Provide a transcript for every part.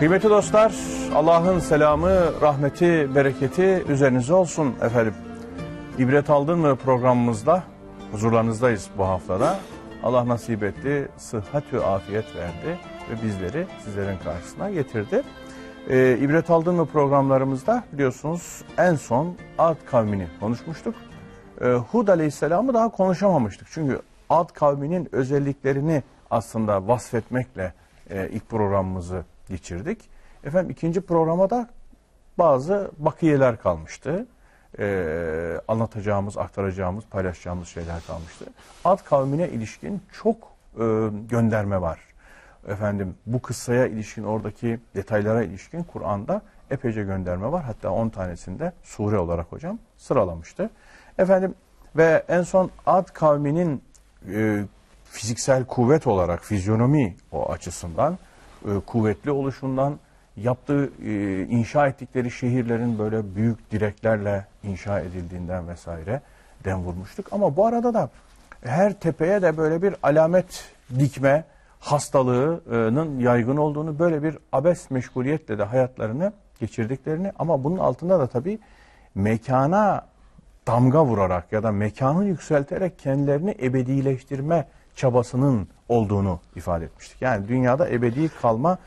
Kıymetli dostlar, Allah'ın selamı, rahmeti, bereketi üzerinize olsun efendim. İbret aldın mı programımızda huzurlarınızdayız bu haftada. Allah nasip etti, sıhhat ve afiyet verdi ve bizleri sizlerin karşısına getirdi. Ee, İbret aldın mı programlarımızda biliyorsunuz en son Ad kavmini konuşmuştuk. Ee, Hud Aleyhisselam'ı daha konuşamamıştık. Çünkü Ad kavminin özelliklerini aslında vasfetmekle e, ilk programımızı geçirdik. Efendim ikinci programa da bazı bakiyeler kalmıştı. Ee, anlatacağımız, aktaracağımız, paylaşacağımız şeyler kalmıştı. Ad kavmine ilişkin çok e, gönderme var. Efendim bu kıssaya ilişkin oradaki detaylara ilişkin Kur'an'da epeyce gönderme var. Hatta 10 tanesinde sure olarak hocam sıralamıştı. Efendim ve en son Ad kavminin e, fiziksel kuvvet olarak fizyonomi o açısından kuvvetli oluşundan yaptığı e, inşa ettikleri şehirlerin böyle büyük direklerle inşa edildiğinden vesaire den vurmuştuk. Ama bu arada da her tepeye de böyle bir alamet dikme hastalığının yaygın olduğunu böyle bir abes meşguliyetle de hayatlarını geçirdiklerini ama bunun altında da tabii mekana damga vurarak ya da mekanı yükselterek kendilerini ebedileştirme çabasının olduğunu ifade etmiştik. Yani dünyada ebedi kalma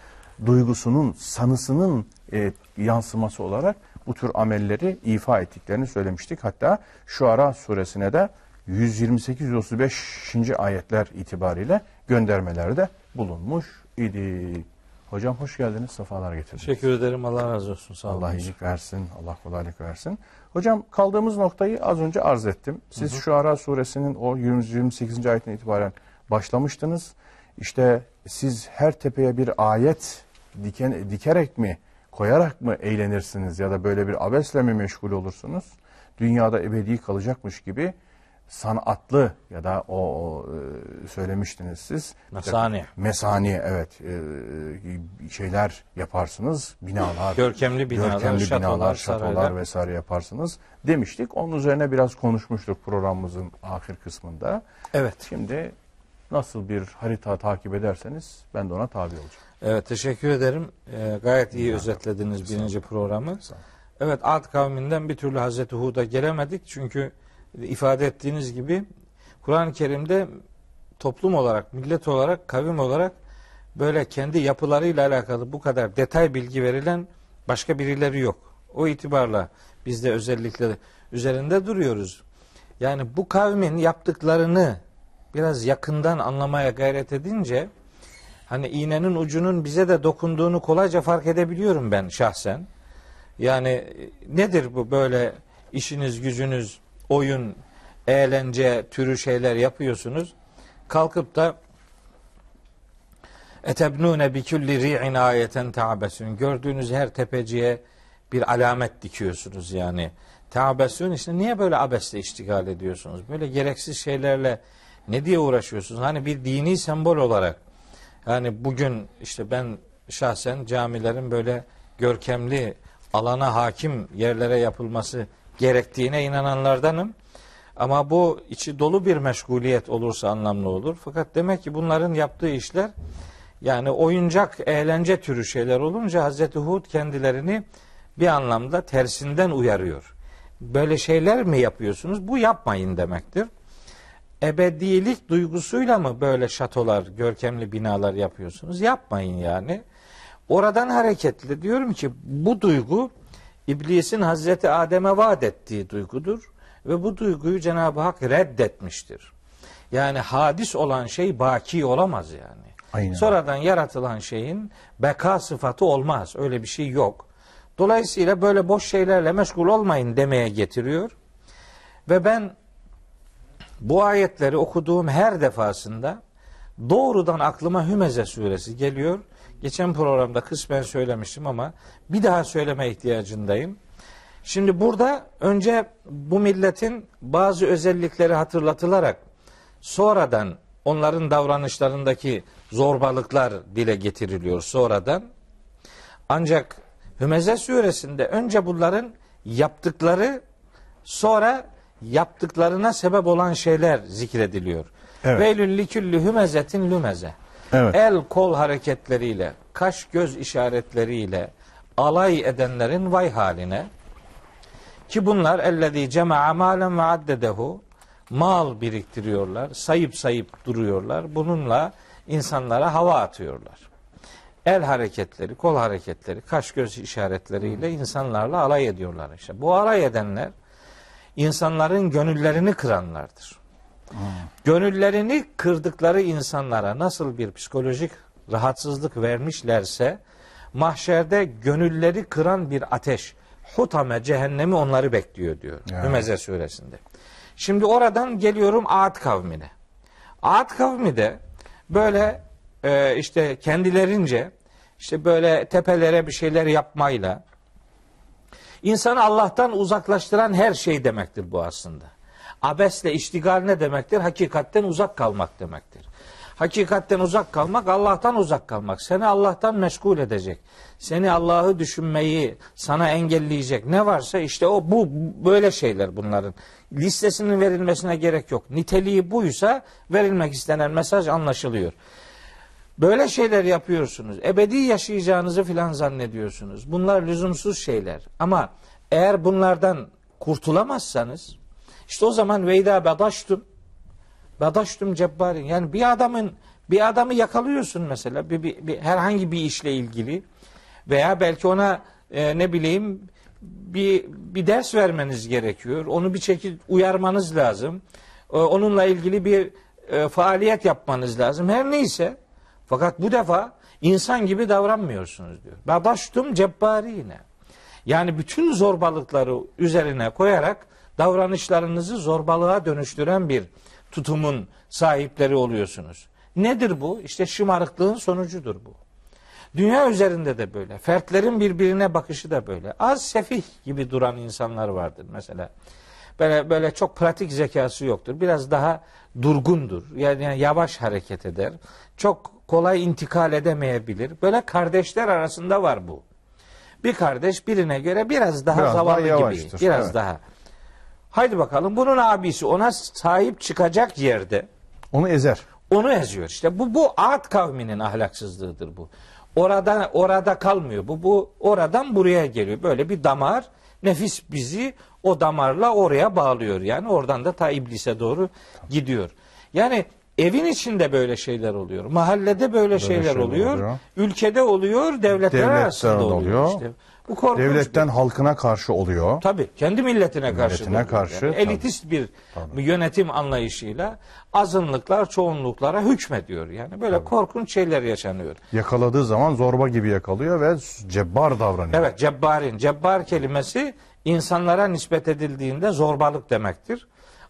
duygusunun, sanısının e, yansıması olarak bu tür amelleri ettiklerini söylemiştik. Hatta Şuara suresine de 128-135. ayetler itibariyle göndermelerde bulunmuş idi. Hocam hoş geldiniz, sefalar getirdiniz. Teşekkür ederim, Allah razı olsun. Sağ Allah iyilik versin, Allah kolaylık versin. Hocam kaldığımız noktayı az önce arz ettim. Siz hı hı. Şuara suresinin o 128. ayetinden itibaren başlamıştınız. İşte siz her tepeye bir ayet diken, dikerek mi, koyarak mı eğlenirsiniz ya da böyle bir abesle mi meşgul olursunuz? Dünyada ebedi kalacakmış gibi sanatlı ya da o, o e, söylemiştiniz siz. Mesani. Mesani evet e, şeyler yaparsınız. Binalar. Görkemli binalar, görkemli şatolar, binalar şatolar vesaire yaparsınız demiştik. Onun üzerine biraz konuşmuştuk programımızın ahir kısmında. Evet. Şimdi nasıl bir harita takip ederseniz ben de ona tabi olacağım. Evet teşekkür ederim. Ee, gayet iyi ya, özetlediniz birinci programı. Evet Ad kavminden bir türlü Hazreti Hud'a gelemedik. Çünkü ifade ettiğiniz gibi Kur'an-ı Kerim'de toplum olarak, millet olarak, kavim olarak böyle kendi yapılarıyla alakalı bu kadar detay bilgi verilen başka birileri yok. O itibarla biz de özellikle üzerinde duruyoruz. Yani bu kavmin yaptıklarını biraz yakından anlamaya gayret edince hani iğnenin ucunun bize de dokunduğunu kolayca fark edebiliyorum ben şahsen. Yani nedir bu böyle işiniz gücünüz oyun, eğlence türü şeyler yapıyorsunuz. Kalkıp da etebnune bi kulli ri'in ayeten ta'besun. Gördüğünüz her tepeciye bir alamet dikiyorsunuz yani. Ta'besun işte niye böyle abesle iştigal ediyorsunuz? Böyle gereksiz şeylerle ne diye uğraşıyorsunuz? Hani bir dini sembol olarak yani bugün işte ben şahsen camilerin böyle görkemli alana hakim yerlere yapılması gerektiğine inananlardanım. Ama bu içi dolu bir meşguliyet olursa anlamlı olur. Fakat demek ki bunların yaptığı işler yani oyuncak, eğlence türü şeyler olunca Hazreti Hud kendilerini bir anlamda tersinden uyarıyor. Böyle şeyler mi yapıyorsunuz? Bu yapmayın demektir. Ebedilik duygusuyla mı böyle şatolar, görkemli binalar yapıyorsunuz? Yapmayın yani. Oradan hareketle diyorum ki bu duygu İblisin Hazreti Adem'e vaat ettiği duygudur ve bu duyguyu Cenab-ı Hak reddetmiştir. Yani hadis olan şey baki olamaz yani. Aynen. Sonradan yaratılan şeyin beka sıfatı olmaz. Öyle bir şey yok. Dolayısıyla böyle boş şeylerle meşgul olmayın demeye getiriyor. Ve ben bu ayetleri okuduğum her defasında doğrudan aklıma Hümeze suresi geliyor Geçen programda kısmen söylemiştim ama bir daha söyleme ihtiyacındayım. Şimdi burada önce bu milletin bazı özellikleri hatırlatılarak sonradan onların davranışlarındaki zorbalıklar dile getiriliyor sonradan. Ancak Hümeze suresinde önce bunların yaptıkları sonra yaptıklarına sebep olan şeyler zikrediliyor. Evet. Veylül likülli hümezetin lümeze. Evet. El kol hareketleriyle kaş göz işaretleriyle alay edenlerin vay haline ki bunlar ellezî cema'a malen ve addedehu mal biriktiriyorlar, sayıp sayıp duruyorlar. Bununla insanlara hava atıyorlar. El hareketleri, kol hareketleri, kaş göz işaretleriyle insanlarla alay ediyorlar işte. Bu alay edenler insanların gönüllerini kıranlardır. Gönüllerini kırdıkları insanlara nasıl bir psikolojik rahatsızlık vermişlerse mahşerde gönülleri kıran bir ateş hutame cehennemi onları bekliyor diyor Ya. Hümeze suresinde. Şimdi oradan geliyorum Ad kavmine. Ad kavmi de böyle e, işte kendilerince işte böyle tepelere bir şeyler yapmayla insanı Allah'tan uzaklaştıran her şey demektir bu aslında. Abesle iştigal ne demektir? Hakikatten uzak kalmak demektir. Hakikatten uzak kalmak, Allah'tan uzak kalmak. Seni Allah'tan meşgul edecek. Seni Allah'ı düşünmeyi sana engelleyecek. Ne varsa işte o bu böyle şeyler bunların. Listesinin verilmesine gerek yok. Niteliği buysa verilmek istenen mesaj anlaşılıyor. Böyle şeyler yapıyorsunuz. Ebedi yaşayacağınızı filan zannediyorsunuz. Bunlar lüzumsuz şeyler. Ama eğer bunlardan kurtulamazsanız işte o zaman veyda bedaştum bedaştum cebbarin. Yani bir adamın bir adamı yakalıyorsun mesela bir, bir, bir herhangi bir işle ilgili veya belki ona e, ne bileyim bir bir ders vermeniz gerekiyor. Onu bir şekilde uyarmanız lazım. E, onunla ilgili bir e, faaliyet yapmanız lazım. Her neyse fakat bu defa insan gibi davranmıyorsunuz diyor. Bedaştum cebbarine. Yani bütün zorbalıkları üzerine koyarak davranışlarınızı zorbalığa dönüştüren bir tutumun sahipleri oluyorsunuz. Nedir bu? İşte şımarıklığın sonucudur bu. Dünya üzerinde de böyle. Fertlerin birbirine bakışı da böyle. Az sefih gibi duran insanlar vardır mesela. Böyle böyle çok pratik zekası yoktur. Biraz daha durgundur. Yani, yani yavaş hareket eder. Çok kolay intikal edemeyebilir. Böyle kardeşler arasında var bu. Bir kardeş birine göre biraz daha Biraz daha zavallı gibi. yavaştır, Biraz evet. daha. Haydi bakalım bunun abisi ona sahip çıkacak yerde Onu ezer. onu eziyor. İşte bu bu Ad kavminin ahlaksızlığıdır bu. Orada orada kalmıyor. Bu bu oradan buraya geliyor. Böyle bir damar nefis bizi o damarla oraya bağlıyor. Yani oradan da ta iblise doğru gidiyor. Yani evin içinde böyle şeyler oluyor. Mahallede böyle, şeyler, şeyler oluyor. oluyor. Ülkede oluyor, devletler Devletler arasında oluyor. oluyor. İşte bu korkunç bir- Devletten halkına karşı oluyor. Tabii kendi milletine karşı. Milletine karşı, Yani tabii. elitist bir yönetim anlayışıyla azınlıklar çoğunluklara hükmediyor. Yani böyle korkunç şeyler yaşanıyor. Yakaladığı zaman zorba gibi yakalıyor ve cebbar davranıyor. Evet cebbarin. Cebbar kelimesi insanlara nispet edildiğinde zorbalık demektir.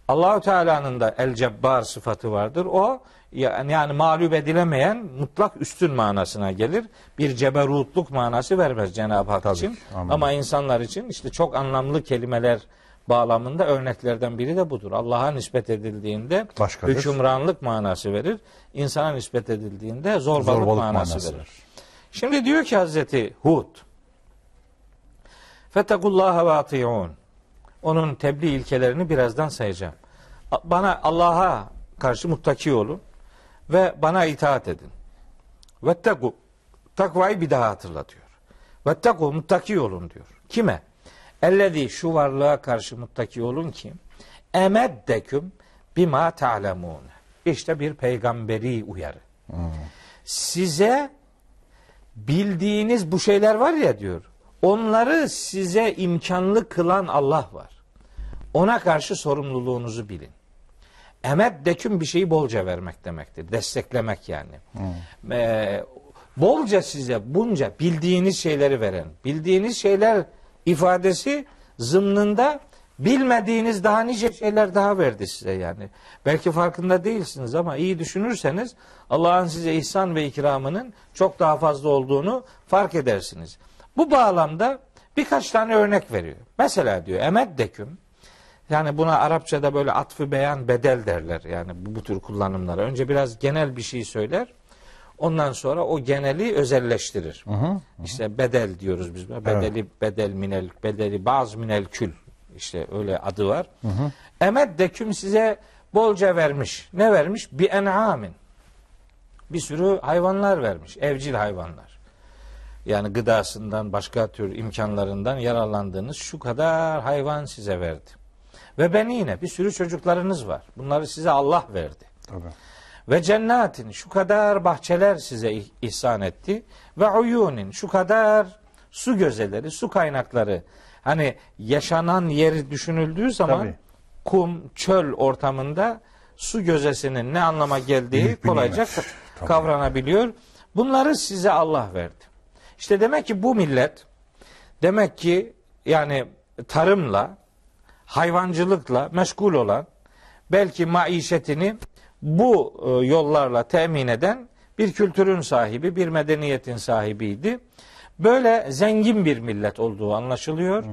Allahu Teala'nın da el cebbar sıfatı vardır. O yani, yani mağlup edilemeyen mutlak üstün manasına gelir. Bir ceberutluk manası vermez Cenab-ı Hak Tabii için. amin. Ama insanlar için işte çok anlamlı kelimeler bağlamında örneklerden biri de budur. Allah'a nispet edildiğinde Başkadır. hükümranlık manası verir. İnsana nispet edildiğinde zorbalık, Zorbalık manası, manası verir. Şimdi diyor ki Hazreti Hud Fetekullaha ve ati'un. Onun tebliğ ilkelerini birazdan sayacağım. Bana Allah'a karşı muttaki olun ve bana itaat edin. Vetteku takvayı bir daha hatırlatıyor. Vetteku muttaki olun diyor. Kime? Ellezî şu varlığa karşı muttaki olun ki emeddeküm bima ta'lemûne. İşte bir peygamberi uyarı. Size bildiğiniz bu şeyler var ya diyor. Onları size imkanlı kılan Allah var. Ona karşı sorumluluğunuzu bilin. Emet deküm bir şeyi bolca vermek demektir. Desteklemek yani. Ee, bolca size bunca bildiğiniz şeyleri veren. Bildiğiniz şeyler ifadesi zımnında bilmediğiniz daha nice şeyler daha verdi size yani. Belki farkında değilsiniz ama iyi düşünürseniz Allah'ın size ihsan ve ikramının çok daha fazla olduğunu fark edersiniz. Bu bağlamda birkaç tane örnek veriyor. Mesela diyor emet deküm yani buna Arapçada böyle atfı beyan bedel derler. Yani bu, bu tür kullanımlara. Önce biraz genel bir şey söyler. Ondan sonra o geneli özelleştirir. İşte bedel diyoruz biz. Bedeli bedel minel bedeli baz minel kül. İşte öyle adı var. Emet deküm size bolca vermiş. Ne vermiş? Bir en'amin. Bir sürü hayvanlar vermiş. Evcil hayvanlar. Yani gıdasından, başka tür imkanlarından yararlandığınız şu kadar hayvan size verdi. Ve ben yine bir sürü çocuklarınız var. Bunları size Allah verdi. Tabii. Ve cennetin şu kadar bahçeler size ih- ihsan etti. Ve uyunin şu kadar su gözeleri, su kaynakları. Hani yaşanan yeri düşünüldüğü zaman Tabii. kum, çöl ortamında su gözesinin ne anlama geldiği kolayca kavranabiliyor. Bunları size Allah verdi. İşte demek ki bu millet demek ki yani tarımla, hayvancılıkla meşgul olan belki maişetini bu e, yollarla temin eden bir kültürün sahibi, bir medeniyetin sahibiydi. Böyle zengin bir millet olduğu anlaşılıyor.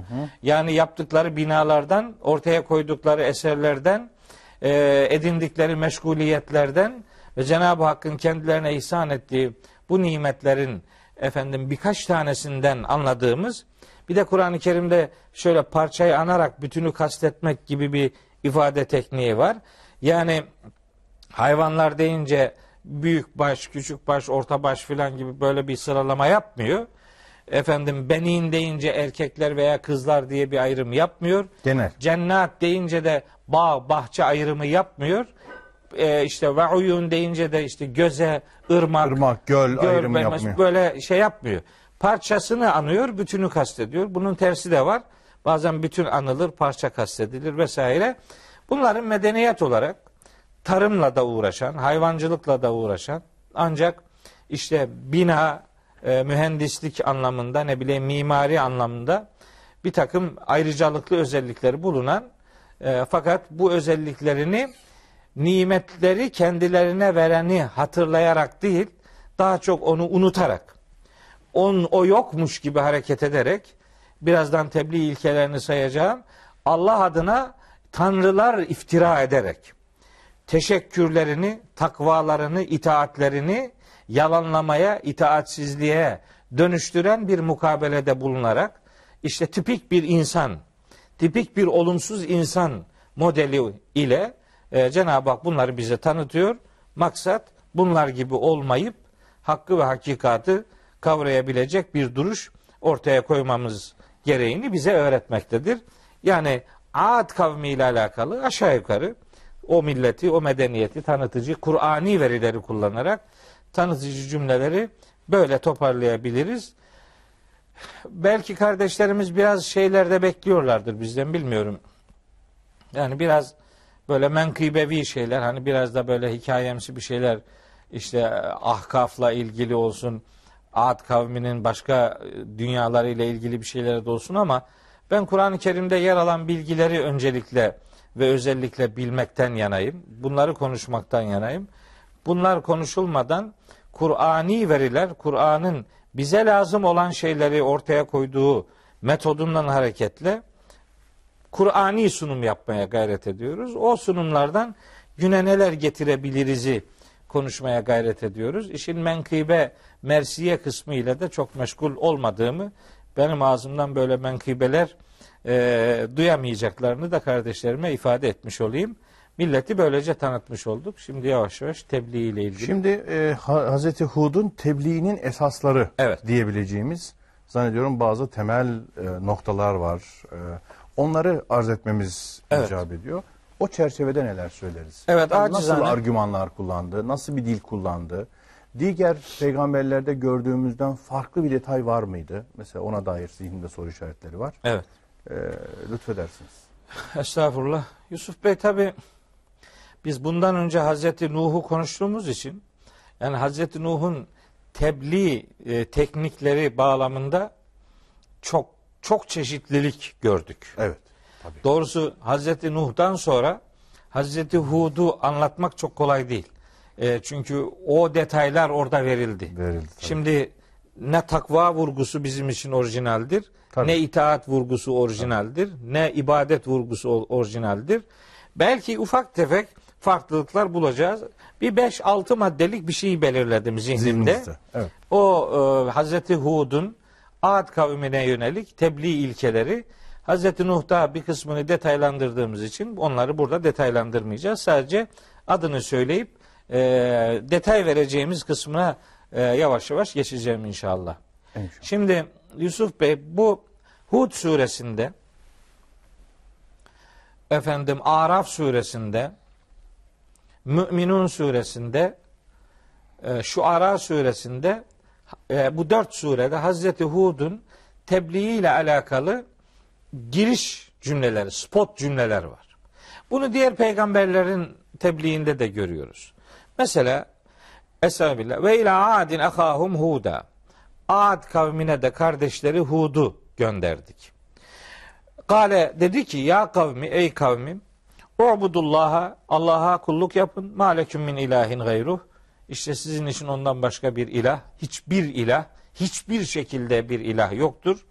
Yani yaptıkları binalardan, ortaya koydukları eserlerden, e, edindikleri meşguliyetlerden ve Cenab-ı Hakk'ın kendilerine ihsan ettiği bu nimetlerin efendim birkaç tanesinden anladığımız bir de Kur'an-ı Kerim'de şöyle parçayı anarak bütünü kastetmek gibi bir ifade tekniği var. Yani hayvanlar deyince büyük baş, küçük baş, orta baş filan gibi böyle bir sıralama yapmıyor. Efendim benin deyince erkekler veya kızlar diye bir ayrım yapmıyor. Genel. Cennet deyince de bağ, bahçe ayrımı yapmıyor. Ee, işte ve uyun deyince de işte göze, ırmak, Irmak, göl, ayrımı ben- yapmıyor. Böyle şey yapmıyor. Parçasını anıyor, bütünü kastediyor. Bunun tersi de var. Bazen bütün anılır, parça kastedilir vesaire. Bunların medeniyet olarak tarımla da uğraşan, hayvancılıkla da uğraşan ancak işte bina, e, mühendislik anlamında ne bileyim mimari anlamında bir takım ayrıcalıklı özellikleri bulunan e, fakat bu özelliklerini nimetleri kendilerine vereni hatırlayarak değil daha çok onu unutarak on, o yokmuş gibi hareket ederek birazdan tebliğ ilkelerini sayacağım. Allah adına tanrılar iftira ederek teşekkürlerini, takvalarını, itaatlerini yalanlamaya, itaatsizliğe dönüştüren bir mukabelede bulunarak işte tipik bir insan, tipik bir olumsuz insan modeli ile e, Cenab-ı Hak bunları bize tanıtıyor. Maksat bunlar gibi olmayıp hakkı ve hakikatı kavrayabilecek bir duruş ortaya koymamız gereğini bize öğretmektedir. Yani Ad kavmi ile alakalı aşağı yukarı o milleti, o medeniyeti tanıtıcı Kur'ani verileri kullanarak tanıtıcı cümleleri böyle toparlayabiliriz. Belki kardeşlerimiz biraz şeylerde bekliyorlardır bizden bilmiyorum. Yani biraz böyle menkıbevi şeyler hani biraz da böyle hikayemsi bir şeyler işte ahkafla ilgili olsun Ad kavminin başka dünyalarıyla ilgili bir şeyler de olsun ama ben Kur'an-ı Kerim'de yer alan bilgileri öncelikle ve özellikle bilmekten yanayım. Bunları konuşmaktan yanayım. Bunlar konuşulmadan Kur'ani veriler, Kur'an'ın bize lazım olan şeyleri ortaya koyduğu metodundan hareketle Kur'ani sunum yapmaya gayret ediyoruz. O sunumlardan güne neler getirebiliriz'i konuşmaya gayret ediyoruz. İşin menkıbe, mersiye kısmı ile de çok meşgul olmadığımı, benim ağzımdan böyle menkıbeler e, duyamayacaklarını da kardeşlerime ifade etmiş olayım. Milleti böylece tanıtmış olduk. Şimdi yavaş yavaş tebliğ ile ilgili. Şimdi e, Ha- Hazreti Hud'un tebliğinin esasları Evet. diyebileceğimiz zannediyorum bazı temel e, noktalar var. E, onları arz etmemiz Evet. icap ediyor. O çerçevede neler söyleriz? Evet, Yani nasıl argümanlar kullandı? Nasıl bir dil kullandı? Diğer peygamberlerde gördüğümüzden farklı bir detay var mıydı? Mesela ona dair zihnimde soru işaretleri var. Evet. E, lütfedersiniz. Estağfurullah. Yusuf Bey tabi biz bundan önce Hazreti Nuh'u konuştuğumuz için yani Hazreti Nuh'un tebliğ e, teknikleri bağlamında çok çok çeşitlilik gördük. Evet. Tabii. Doğrusu Hazreti Nuh'dan sonra Hazreti Hud'u anlatmak çok kolay değil. E, çünkü o detaylar orada verildi. Verildi. tabii. Şimdi ne takva vurgusu bizim için orijinaldir, Tabii. ne itaat vurgusu orijinaldir, ne ibadet vurgusu orijinaldir. Belki ufak tefek farklılıklar bulacağız. Bir 5-6 maddelik bir şey belirledim zihnimde. Zihninizde. Evet. O e, Hazreti Hud'un Ad kavmine yönelik tebliğ ilkeleri Hazreti Nuh'ta bir kısmını detaylandırdığımız için onları burada detaylandırmayacağız. Sadece adını söyleyip e, detay vereceğimiz kısmına e, yavaş yavaş geçeceğim inşallah. İnşallah. Şimdi Yusuf Bey bu Hud suresinde efendim Araf suresinde Müminun suresinde e, Şuara suresinde e, bu dört surede Hazreti Hud'un tebliği ile alakalı giriş cümleleri, spot cümleler var. Bunu diğer peygamberlerin tebliğinde de görüyoruz. Mesela Estağfirullah. Ve ila adin ahahum huda. Ad kavmine de kardeşleri Hud'u gönderdik. Kale dedi ki ya kavmi ey kavmim Ubudullaha Allah'a kulluk yapın. Maleküm min ilahin gayruh. İşte sizin için ondan başka bir ilah, hiçbir ilah, hiçbir şekilde bir ilah yoktur.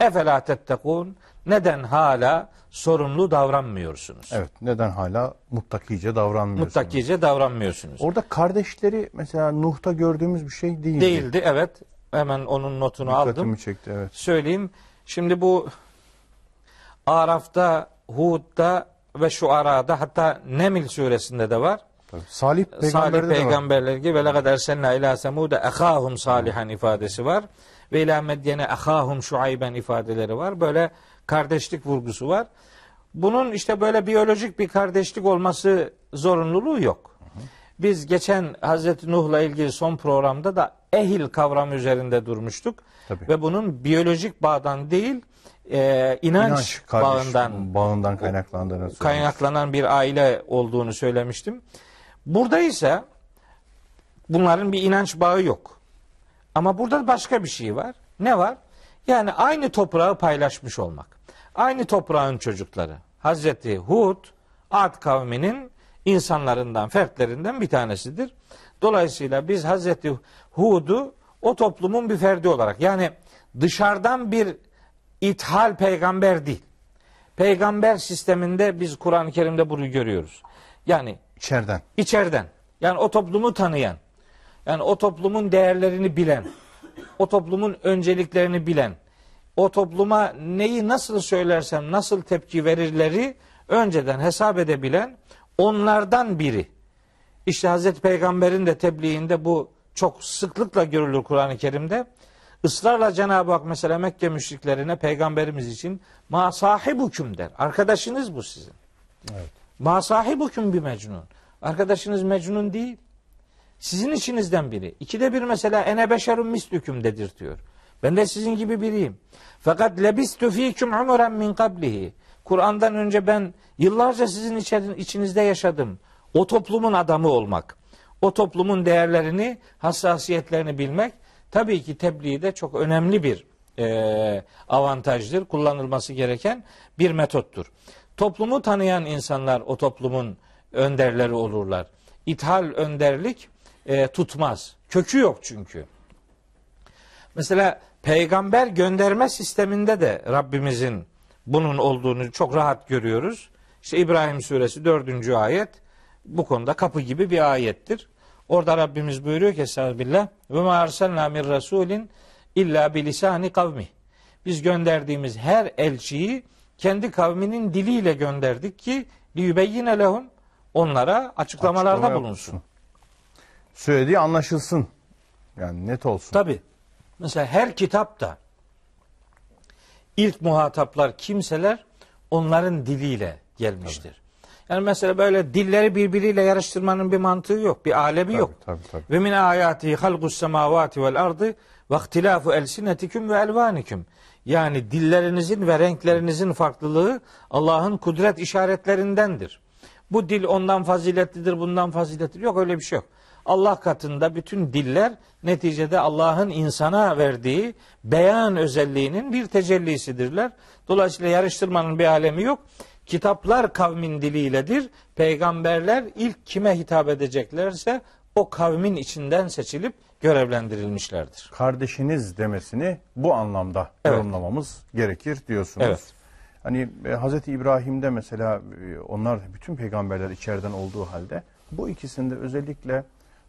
Efela tettekun. Neden hala sorumlu davranmıyorsunuz? Evet. Neden hala muttakice davranmıyorsunuz? Muttakice davranmıyorsunuz. Orada kardeşleri mesela Nuh'ta gördüğümüz bir şey değildi. Değildi evet. Hemen onun notunu Dikkatimi aldım. çekti evet. Söyleyeyim. Şimdi bu Araf'ta, Hud'da ve şu arada hatta Nemil suresinde de var. Tabii. Salih Salih de var. peygamberler gibi ve lekad erselna ila semude ehahum salihan ifadesi var. Ve ila medyene ehahum şuayben ifadeleri var. Böyle kardeşlik vurgusu var. Bunun işte böyle biyolojik bir kardeşlik olması zorunluluğu yok. Biz geçen Hazreti Nuh'la ilgili son programda da ehil kavramı üzerinde durmuştuk. Tabii. Ve bunun biyolojik bağdan değil, e, inanç, İnanç kardeş bağından bağından kaynaklandığını kaynaklanan bir aile olduğunu söylemiştim. Burada ise bunların bir inanç bağı yok. Ama burada başka bir şey var. Ne var? Yani aynı toprağı paylaşmış olmak. Aynı toprağın çocukları. Hazreti Hud, Ad kavminin insanlarından, fertlerinden bir tanesidir. Dolayısıyla biz Hazreti Hud'u o toplumun bir ferdi olarak yani dışarıdan bir ithal peygamber değil. Peygamber sisteminde biz Kur'an-ı Kerim'de bunu görüyoruz. Yani İçeriden. içeriden. Yani o toplumu tanıyan. Yani o toplumun değerlerini bilen. O toplumun önceliklerini bilen. O topluma neyi nasıl söylersem nasıl tepki verirleri önceden hesap edebilen onlardan biri. İşte Hazreti Peygamber'in de tebliğinde bu çok sıklıkla görülür Kur'an-ı Kerim'de. Israrla Cenab-ı Hak mesela Mekke müşriklerine peygamberimiz için ma sahibukum der. Arkadaşınız bu sizin. Ma sahibukum bir mecnun. Arkadaşınız mecnun değil. Sizin içinizden biri. İkide bir mesela ene beşerun mislüküm dedirtiyor. Ben de sizin gibi biriyim. Fakat lebistu fikum umuren min kablihi. Kur'an'dan önce ben yıllarca sizin içinizde yaşadım. O toplumun adamı olmak. O toplumun değerlerini, hassasiyetlerini bilmek tabii ki tebliğde çok önemli bir eee, avantajdır. Kullanılması gereken bir metottur. Toplumu tanıyan insanlar o toplumun önderleri olurlar. İthal önderlik e, tutmaz. Kökü yok çünkü. Mesela peygamber gönderme sisteminde de Rabbimizin bunun olduğunu çok rahat görüyoruz. İşte İbrahim suresi 4. ayet bu konuda kapı gibi bir ayettir. Orada Rabbimiz buyuruyor ki Estağfirullah ve ma arsalna min rasulin illa bilisani kavmi. Biz gönderdiğimiz her elçiyi kendi kavminin diliyle gönderdik ki liyubeyyine lehum onlara açıklamalarda Açıklama bulunsun. Söylediği anlaşılsın. Yani net olsun. Tabi. Mesela her kitapta ilk muhataplar kimseler onların diliyle gelmiştir. Yani mesela böyle dilleri birbiriyle yarıştırmanın bir mantığı yok. Bir alemi yok. Tabii tabii. Ve min ayatihi halgus semavati vel ardı ve ihtilafu elsinetikum ve elvanikum. Yani dillerinizin ve renklerinizin farklılığı Allah'ın kudret işaretlerindendir. Bu dil ondan faziletlidir, bundan faziletlidir. Yok öyle bir şey yok. Allah katında bütün diller neticede Allah'ın insana verdiği beyan özelliğinin bir tecellisidirler. Dolayısıyla yarıştırmanın bir alemi yok. Kitaplar kavmin diliyledir. Peygamberler ilk kime hitap edeceklerse o kavmin içinden seçilip görevlendirilmişlerdir. Kardeşiniz demesini bu anlamda Evet. yorumlamamız gerekir diyorsunuz. Evet. Hani e, Hazreti İbrahim'de mesela e, onlar bütün peygamberler içeriden olduğu halde bu ikisinde özellikle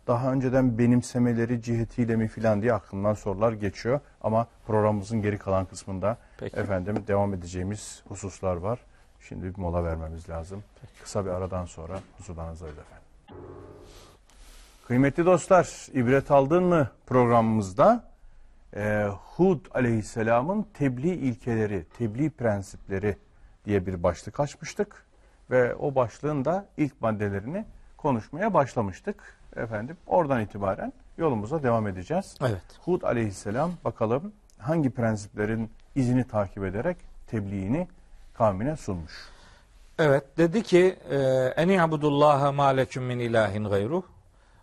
daha önceden benimsemeleri cihetiyle mi filan diye aklımdan sorular geçiyor. Ama programımızın geri kalan kısmında Peki. efendim devam edeceğimiz hususlar var. Şimdi bir mola vermemiz lazım. Kısa bir aradan sonra huzurlarınızdayız efendim. Kıymetli dostlar, ibret aldın mı programımızda e, Hud aleyhisselamın tebliğ ilkeleri, tebliğ prensipleri diye bir başlık açmıştık. Ve o başlığın da ilk maddelerini konuşmaya başlamıştık. Efendim oradan itibaren yolumuza devam edeceğiz. Evet. Hud aleyhisselam bakalım hangi prensiplerin izini takip ederek tebliğini kavmine sunmuş. Evet dedi ki e, en yabudullaha ma leküm min ilahin gayruh.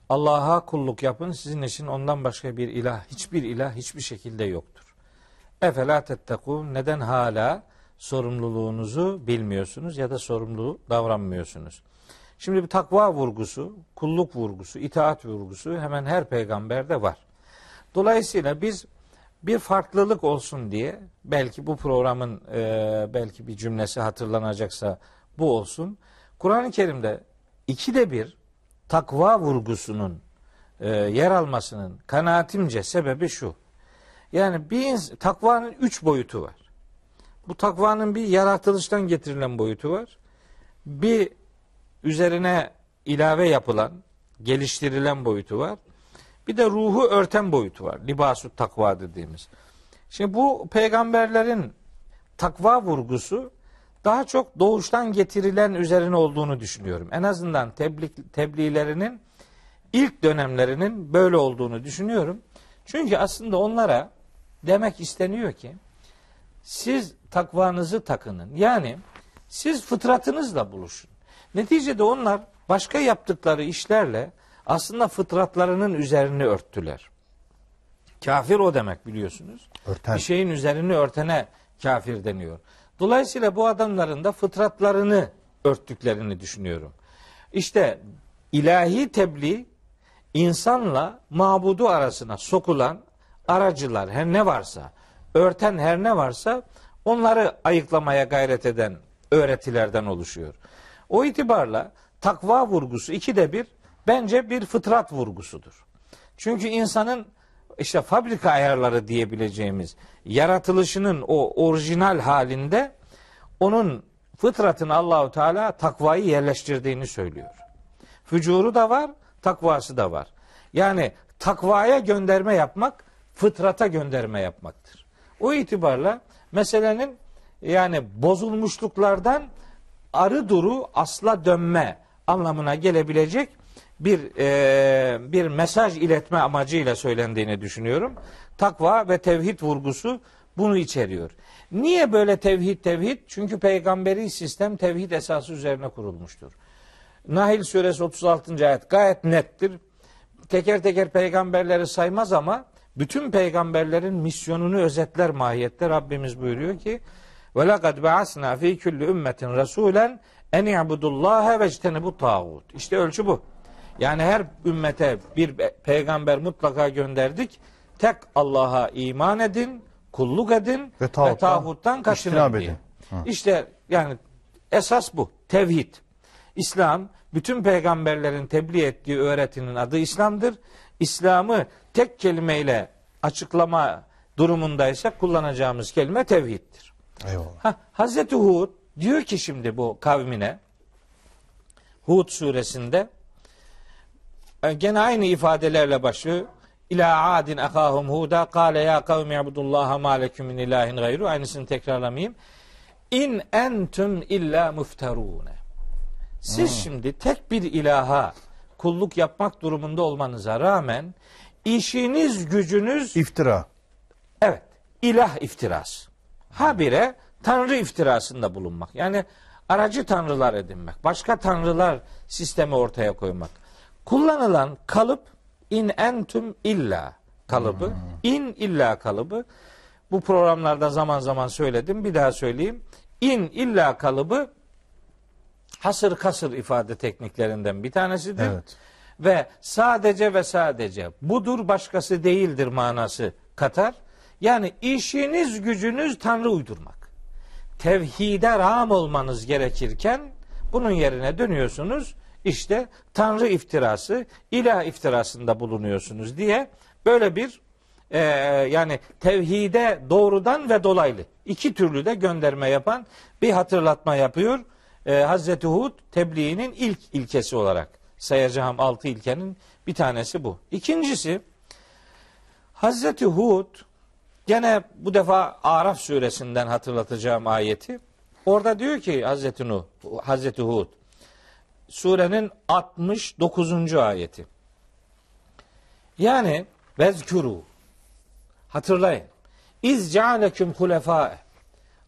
Allah'a kulluk yapın. Sizin için ondan başka bir ilah, hiçbir ilah hiçbir şekilde yoktur. Efela tettekûn. Neden hala sorumluluğunuzu bilmiyorsunuz ya da sorumlu davranmıyorsunuz? Şimdi bir takva vurgusu, kulluk vurgusu, itaat vurgusu hemen her peygamberde var. Dolayısıyla biz bir farklılık olsun diye belki bu programın e, belki bir cümlesi hatırlanacaksa bu olsun. Kur'an-ı Kerim'de ikide bir takva vurgusunun e, yer almasının kanaatimce sebebi şu. Yani bir takvanın üç boyutu var. Bu takvanın bir yaratılıştan getirilen boyutu var. Bir üzerine ilave yapılan, geliştirilen boyutu var. Bir de ruhu örten boyutu var. Libasut takva dediğimiz. Şimdi bu peygamberlerin takva vurgusu daha çok doğuştan getirilen üzerine olduğunu düşünüyorum. En azından tebliğ, tebliğlerinin ilk dönemlerinin böyle olduğunu düşünüyorum. Çünkü aslında onlara demek isteniyor ki siz takvanızı takının. Yani siz fıtratınızla buluşun. Neticede onlar başka yaptıkları işlerle aslında fıtratlarının üzerini örttüler. Kafir o demek biliyorsunuz. Örten. Bir şeyin üzerini örtene kafir deniyor. Dolayısıyla bu adamların da fıtratlarını örttüklerini düşünüyorum. İşte ilahi tebliğ insanla mabudu arasına sokulan aracılar her ne varsa, örten her ne varsa onları ayıklamaya gayret eden öğretilerden oluşuyor. O itibarla takva vurgusu ikide bir bence bir fıtrat vurgusudur. Çünkü insanın işte fabrika ayarları diyebileceğimiz yaratılışının o orijinal halinde onun fıtratını Allahu Teala takvayı yerleştirdiğini söylüyor. Fücuru da var, takvası da var. Yani takvaya gönderme yapmak, fıtrata gönderme yapmaktır. O itibarla meselenin yani bozulmuşluklardan arı duru asla dönme anlamına gelebilecek bir e, bir mesaj iletme amacıyla söylendiğini düşünüyorum. Takva ve tevhid vurgusu bunu içeriyor. Niye böyle tevhid tevhid? Çünkü peygamberi sistem tevhid esası üzerine kurulmuştur. Nahil suresi 36. ayet gayet nettir. Teker teker peygamberleri saymaz ama bütün peygamberlerin misyonunu özetler mahiyette Rabbimiz buyuruyor ki ve lekad ba'asna fi kulli ümmetin rasulen en i'budullaha ve bu tağut. İşte ölçü bu. Yani her ümmete bir peygamber mutlaka gönderdik. Tek Allah'a iman edin, kulluk edin Ve ve, tağuttan tağuttan kaçının diye. edin. Ha. İşte yani esas bu. Tevhid. İslam bütün peygamberlerin tebliğ ettiği öğretinin adı İslam'dır. İslam'ı tek kelimeyle açıklama durumundaysa kullanacağımız kelime tevhiddir. Eyvallah. Ha, Hazreti Hud diyor ki şimdi bu kavmine Hud suresinde gene aynı ifadelerle başlıyor. İlâ adin akâhum huda kâle ya kavmi ibudullaha mâ leküm min ilâhin gayru. Aynısını tekrarlamayayım. İn entüm illa mufterûne. Siz şimdi tek bir ilaha kulluk yapmak durumunda olmanıza rağmen işiniz gücünüz İftira. Evet. ilah iftirası. Habire tanrı iftirasında bulunmak. Yani aracı tanrılar edinmek. Başka tanrılar sistemi ortaya koymak. Kullanılan kalıp in entüm illa kalıbı. in illa kalıbı. Bu programlarda zaman zaman söyledim. Bir daha söyleyeyim. İn illa kalıbı hasır kasır ifade tekniklerinden bir tanesidir. Evet. Ve sadece ve sadece budur başkası değildir manası katar. Yani işiniz gücünüz Tanrı uydurmak. Tevhide ram olmanız gerekirken bunun yerine dönüyorsunuz. İşte Tanrı iftirası, ilah iftirasında bulunuyorsunuz diye böyle bir e, yani tevhide doğrudan ve dolaylı iki türlü de gönderme yapan bir hatırlatma yapıyor. E, Hazreti Hud tebliğinin ilk ilkesi olarak sayacağım altı ilkenin bir tanesi bu. İkincisi Hazreti Hud Gene bu defa Araf suresinden hatırlatacağım ayeti. Orada diyor ki Hazreti Nuh, Hazreti Hud surenin 69. ayeti. Yani vezkuru hatırlayın. İz cealeküm hulefâe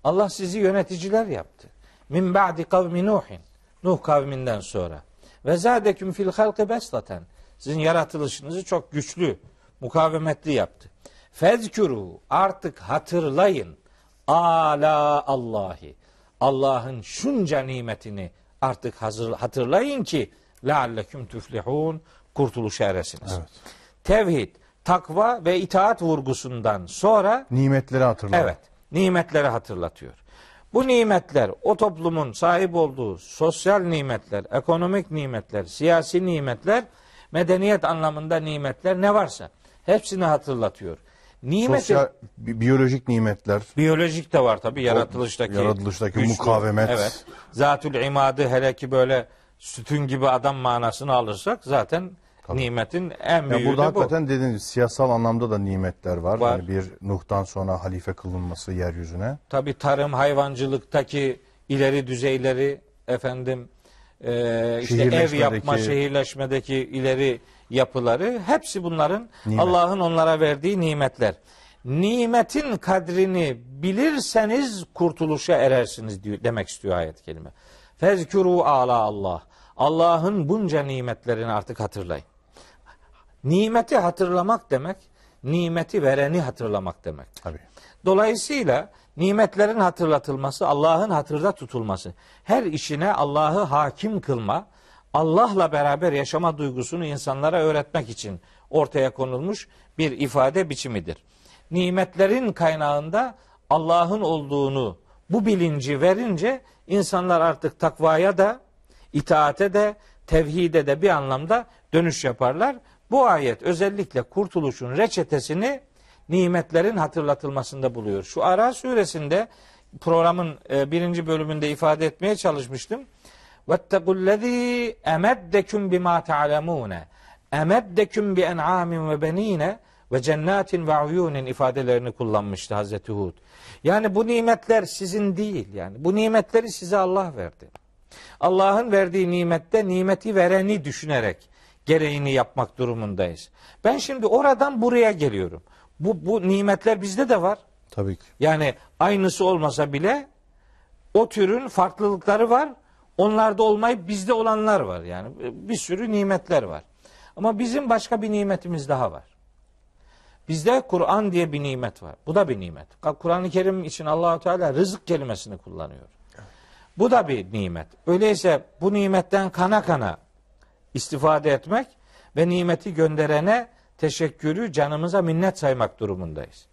Allah sizi yöneticiler yaptı. Min ba'di kavmi Nuhin. Nuh kavminden sonra. Ve zâdeküm fil halkı beslaten. Sizin yaratılışınızı çok güçlü, mukavemetli yaptı. Fezkuru artık hatırlayın. Ala Allahi. Allah'ın şunca nimetini artık hazır, hatırlayın ki lealleküm tuflihun kurtuluşa eresiniz. Evet. Tevhid, takva ve itaat vurgusundan sonra Nimetleri hatırla. Evet. Nimetleri hatırlatıyor. Bu nimetler o toplumun sahip olduğu sosyal nimetler, ekonomik nimetler, siyasi nimetler, medeniyet anlamında nimetler ne varsa hepsini hatırlatıyor. Nimeti Sosyal, bi- biyolojik nimetler. biyolojik de var tabii yaratılıştaki. yaratılıştaki mukavemet. Evet. Zatül imadı hele ki böyle sütün gibi adam manasını alırsak zaten nimetin en Ya büyüğü burada de bu. hakikaten dediğiniz gibi siyasal anlamda da nimetler var. Var. Hani bir Nuh'tan sonra halife kılınması yeryüzüne. Tabi tarım hayvancılıktaki ileri düzeyleri efendim e, işte ev Şehirleşmedeki- yapma şehirleşmedeki ileri yapıları hepsi bunların Nimet. Allah'ın onlara verdiği nimetler. Nimetin kadrini bilirseniz kurtuluşa erersiniz diyor, demek istiyor ayet kelime. Fezkuru ala Allah. Allah'ın bunca nimetlerini artık hatırlayın. Nimeti hatırlamak demek, nimeti vereni hatırlamak demek. Tabii. Dolayısıyla nimetlerin hatırlatılması, Allah'ın hatırda tutulması, her işine Allah'ı hakim kılma, Allah'la beraber yaşama duygusunu insanlara öğretmek için ortaya konulmuş bir ifade biçimidir. Nimetlerin kaynağında Allah'ın olduğunu bu bilinci verince insanlar artık takvaya da, itaate de, tevhide de bir anlamda dönüş yaparlar. Bu ayet özellikle kurtuluşun reçetesini nimetlerin hatırlatılmasında buluyor. Şu Ara suresinde programın e, birinci bölümünde ifade etmeye çalışmıştım. وَاتَّقُوا الَّذ۪ي اَمَدَّكُمْ بِمَا تَعْلَمُونَ اَمَدَّكُمْ بِاَنْعَامٍ وَبَن۪ينَ ve cennetin ve uyunin ifadelerini kullanmıştı Hazreti Hud. Yani bu nimetler sizin değil yani. Bu nimetleri size Allah verdi. Allah'ın verdiği nimette nimeti vereni düşünerek gereğini yapmak durumundayız. Ben şimdi oradan buraya geliyorum. Bu, bu nimetler bizde de var. Tabii ki. Yani aynısı olmasa bile o türün farklılıkları var. Onlarda olmayıp bizde olanlar var. Yani bir sürü nimetler var. Ama bizim başka bir nimetimiz daha var. Bizde Kur'an diye bir nimet var. Bu da bir nimet. Kur'an-ı Kerim için Allahu Teala rızık kelimesini kullanıyor. Bu da bir nimet. Öyleyse bu nimetten kana kana istifade etmek ve nimeti gönderene teşekkürü canımıza minnet saymak durumundayız.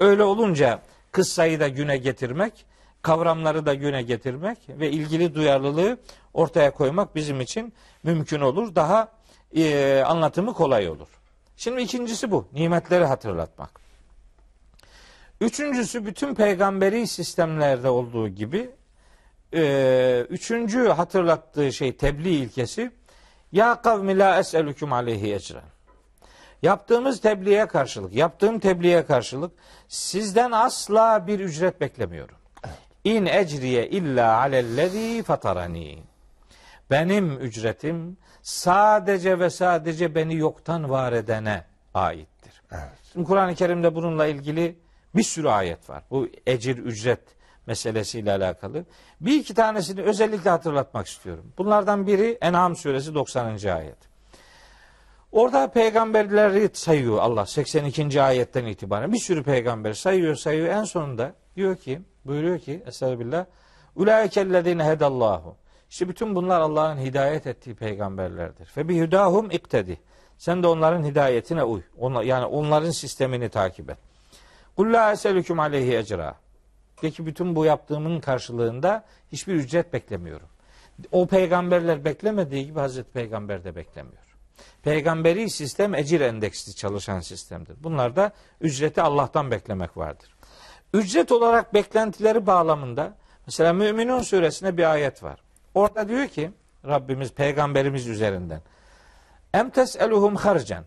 Öyle olunca kıssayı da güne getirmek, kavramları da güne getirmek ve ilgili duyarlılığı ortaya koymak bizim için mümkün olur. Daha e, anlatımı kolay olur. Şimdi ikincisi bu. Nimetleri hatırlatmak. Üçüncüsü bütün peygamberi sistemlerde olduğu gibi e, üçüncü hatırlattığı şey tebliğ ilkesi ya kavmi la es'elüküm aleyhi ecren. Yaptığımız tebliğe karşılık, yaptığım tebliğe karşılık sizden asla bir ücret beklemiyorum. İn ecriye illa alellezî fatarani. Benim ücretim sadece ve sadece beni yoktan var edene aittir. Evet. Şimdi Kur'an-ı Kerim'de bununla ilgili bir sürü ayet var. Bu ecir ücret meselesiyle alakalı. Bir iki tanesini özellikle hatırlatmak istiyorum. Bunlardan biri En'am suresi 90. ayet. Orada peygamberleri sayıyor Allah 82. ayetten itibaren. Bir sürü peygamber sayıyor sayıyor. En sonunda diyor ki buyuruyor ki Estağfirullah Ulaikellezine hedallahu İşte bütün bunlar Allah'ın hidayet ettiği peygamberlerdir. Ve bir hüdahum iktedi. Sen de onların hidayetine uy. Onlar, yani onların sistemini takip et. Kul la eselüküm aleyhi ecra. Peki bütün bu yaptığımın karşılığında hiçbir ücret beklemiyorum. O peygamberler beklemediği gibi Hazreti Peygamber de beklemiyor. Peygamberi sistem ecir endeksli çalışan sistemdir. Bunlarda ücreti Allah'tan beklemek vardır. Ücret olarak beklentileri bağlamında mesela Müminun suresinde bir ayet var. Orada diyor ki Rabbimiz peygamberimiz üzerinden Em tes'eluhum harcen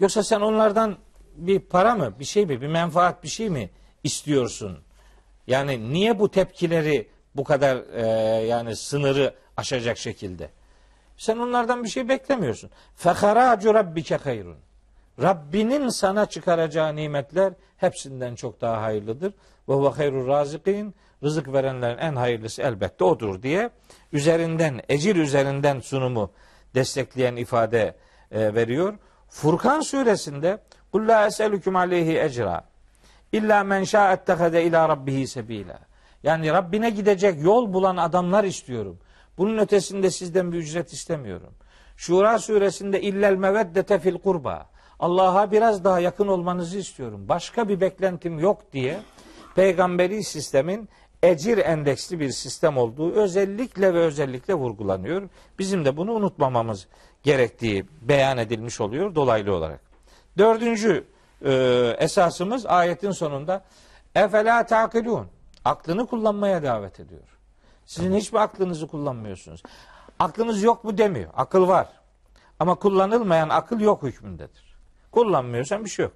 Yoksa sen onlardan bir para mı, bir şey mi, bir menfaat bir şey mi istiyorsun? Yani niye bu tepkileri bu kadar e, yani sınırı aşacak şekilde? Sen onlardan bir şey beklemiyorsun. Feharacu rabbike hayrun. Rabbinin sana çıkaracağı nimetler hepsinden çok daha hayırlıdır. Ve huve hayrur razikin. Rızık verenlerin en hayırlısı elbette odur diye üzerinden, ecir üzerinden sunumu destekleyen ifade e, veriyor. Furkan suresinde Kul la eselüküm aleyhi ecra illa men şa'ettehede ila rabbihi sebila. Yani Rabbine gidecek yol bulan adamlar istiyorum. Bunun ötesinde sizden bir ücret istemiyorum. Şura suresinde illel meveddete fil kurba. Allah'a biraz daha yakın olmanızı istiyorum. Başka bir beklentim yok diye peygamberi sistemin ecir endeksli bir sistem olduğu özellikle ve özellikle vurgulanıyor. Bizim de bunu unutmamamız gerektiği beyan edilmiş oluyor dolaylı olarak. Dördüncü e, esasımız ayetin sonunda efela takilun. Aklını kullanmaya davet ediyor. Sizin hiçbir aklınızı kullanmıyorsunuz. Aklınız yok mu demiyor. Akıl var. Ama kullanılmayan akıl yok hükmündedir. Kullanmıyorsan bir şey yok.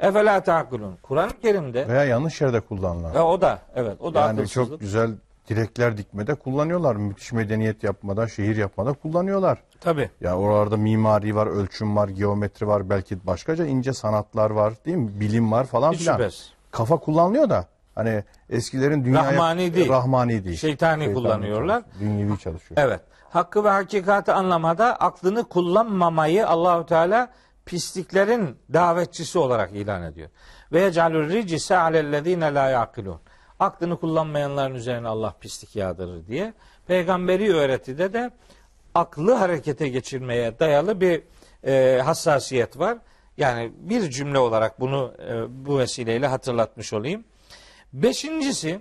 Efela takulun. Kur'an-ı Kerim'de Veya yanlış yerde kullanılan. ve o da evet o da Yani çok güzel direkler dikmede kullanıyorlar. Müthiş medeniyet yapmada, şehir yapmada kullanıyorlar. Tabii. Ya oralarda mimari var, ölçüm var, geometri var, belki başkaca ince sanatlar var, değil mi? Bilim var falan Hiç filan. şüphesiz. Kafa kullanılıyor da hani eskilerin dünyaya Rahmani değil. Rahmani değil. Şeytani kullanıyorlar. çalışıyor, Dünyevi çalışıyor. Evet. Hakkı ve hakikati anlamada aklını kullanmamayı Allahu Teala pisliklerin davetçisi olarak ilan ediyor. Ve yecalur ricise alellezine la yaqilun. Aklını kullanmayanların üzerine Allah pislik yağdırır diye. Peygamberi öğretide de aklı harekete geçirmeye dayalı bir e, hassasiyet var. Yani bir cümle olarak bunu e, bu vesileyle hatırlatmış olayım. Beşincisi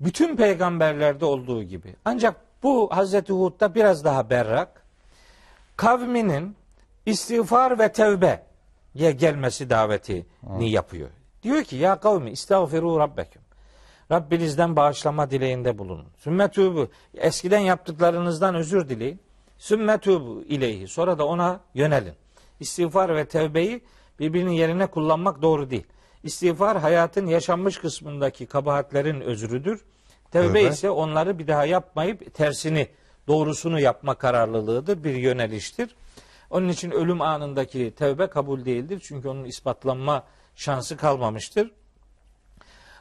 bütün peygamberlerde olduğu gibi. Ancak bu Hazreti Hud'da biraz daha berrak. Kavminin istiğfar ve tevbe ye gelmesi davetini yapıyor. Diyor ki ya kavmi istağfiru rabbeküm. Rabbinizden bağışlama dileğinde bulunun. Sümmetübü eskiden yaptıklarınızdan özür dileyin. Sümmetübü ileyhi sonra da ona yönelin. İstiğfar ve tevbeyi birbirinin yerine kullanmak doğru değil. İstiğfar hayatın yaşanmış kısmındaki kabahatlerin özrüdür. Tevbe Tövbe. ise onları bir daha yapmayıp tersini, doğrusunu yapma kararlılığıdır, bir yöneliştir. Onun için ölüm anındaki tevbe kabul değildir. Çünkü onun ispatlanma şansı kalmamıştır.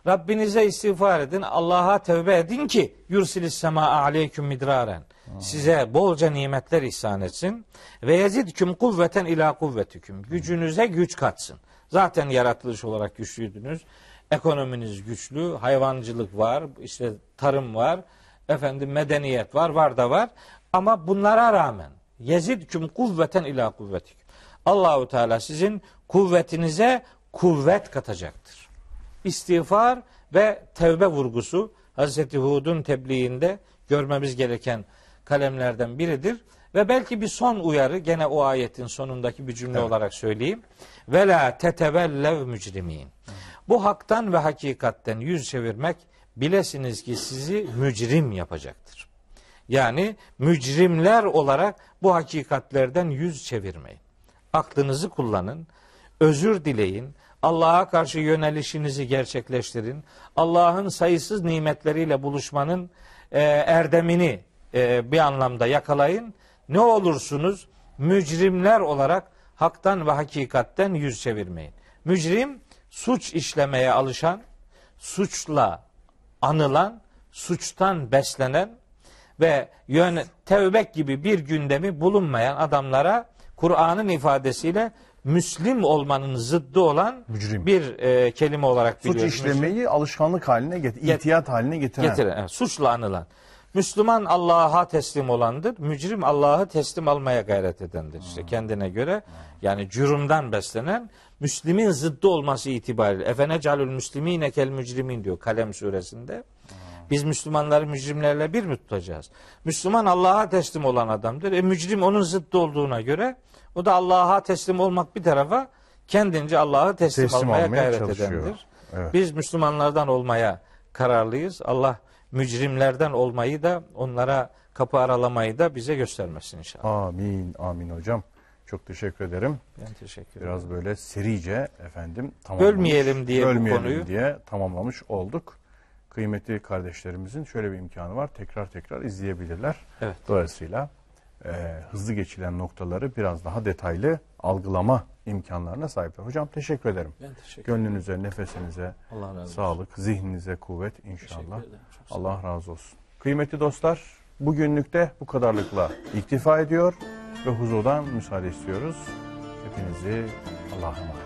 Rabbinize istiğfar edin, Allah'a tevbe edin ki yursilis sema aleyküm midraren. Size bolca nimetler ihsan etsin ve yezidküm kuvveten ila kuvvetüküm. Gücünüze güç katsın. Zaten yaratılış olarak güçlüydünüz. Ekonominiz güçlü, hayvancılık var, işte tarım var, efendim medeniyet var, var da var. Ama bunlara rağmen yezidküm kuvveten ila kuvvetüküm. Allahu Teala sizin kuvvetinize kuvvet katacaktır istiğfar ve tevbe vurgusu Hazreti Hud'un tebliğinde görmemiz gereken kalemlerden biridir. Ve belki bir son uyarı gene o ayetin sonundaki bir cümle olarak söyleyeyim. Ve la tetevellev mücrimin. Bu haktan ve hakikatten yüz çevirmek bilesiniz ki sizi mücrim yapacaktır. Yani mücrimler olarak bu hakikatlerden yüz çevirmeyin. Aklınızı kullanın, özür dileyin, Allah'a karşı yönelişinizi gerçekleştirin. Allah'ın sayısız nimetleriyle buluşmanın e, erdemini e, bir anlamda yakalayın. Ne olursunuz mücrimler olarak haktan ve hakikatten yüz çevirmeyin. Mücrim suç işlemeye alışan, suçla anılan, suçtan beslenen ve yön tevbek gibi bir gündemi bulunmayan adamlara Kur'an'ın ifadesiyle Müslim olmanın zıddı olan Mücrim. bir e, kelime olarak Suç biliyoruz. işlemeyi alışkanlık haline Get- itiyat haline getiren. Getiren, evet, suçla anılan. Müslüman Allah'a teslim olandır. Mücrim Allah'ı teslim almaya gayret edendir. İşte kendine göre yani cürümden beslenen Müslimin zıddı olması itibariyle. Efene calül müslimine kel mücrimin diyor Kalem suresinde. Biz Müslümanları mücrimlerle bir mi tutacağız? Müslüman Allah'a teslim olan adamdır. E mücrim onun zıddı olduğuna göre o da Allah'a teslim olmak bir tarafa kendince Allah'ı teslim, Teslim almaya almaya gayret çalışıyor. edendir. Evet. Biz Müslümanlardan olmaya kararlıyız. Allah mücrimlerden olmayı da onlara kapı aralamayı da bize göstermesin inşallah. Amin, amin hocam. Çok teşekkür ederim. Ben teşekkür ederim. Biraz böyle serice efendim tamamlamış. Bölmeyelim diye bu bölmeyelim konuyu. diye tamamlamış olduk. Kıymetli kardeşlerimizin şöyle bir imkanı var. Tekrar tekrar izleyebilirler. Evet. Dolayısıyla e, hızlı geçilen noktaları biraz daha detaylı algılama imkanlarına sahipler. Hocam teşekkür ederim. Ben teşekkür ederim. Gönlünüze, nefesinize Allah razı olsun. sağlık, zihninize kuvvet inşallah. Allah razı olsun. Kıymetli dostlar, bugünlük de bu kadarlıkla iktifa ediyor ve huzurdan müsaade istiyoruz. Hepinizi Allah'a emanet.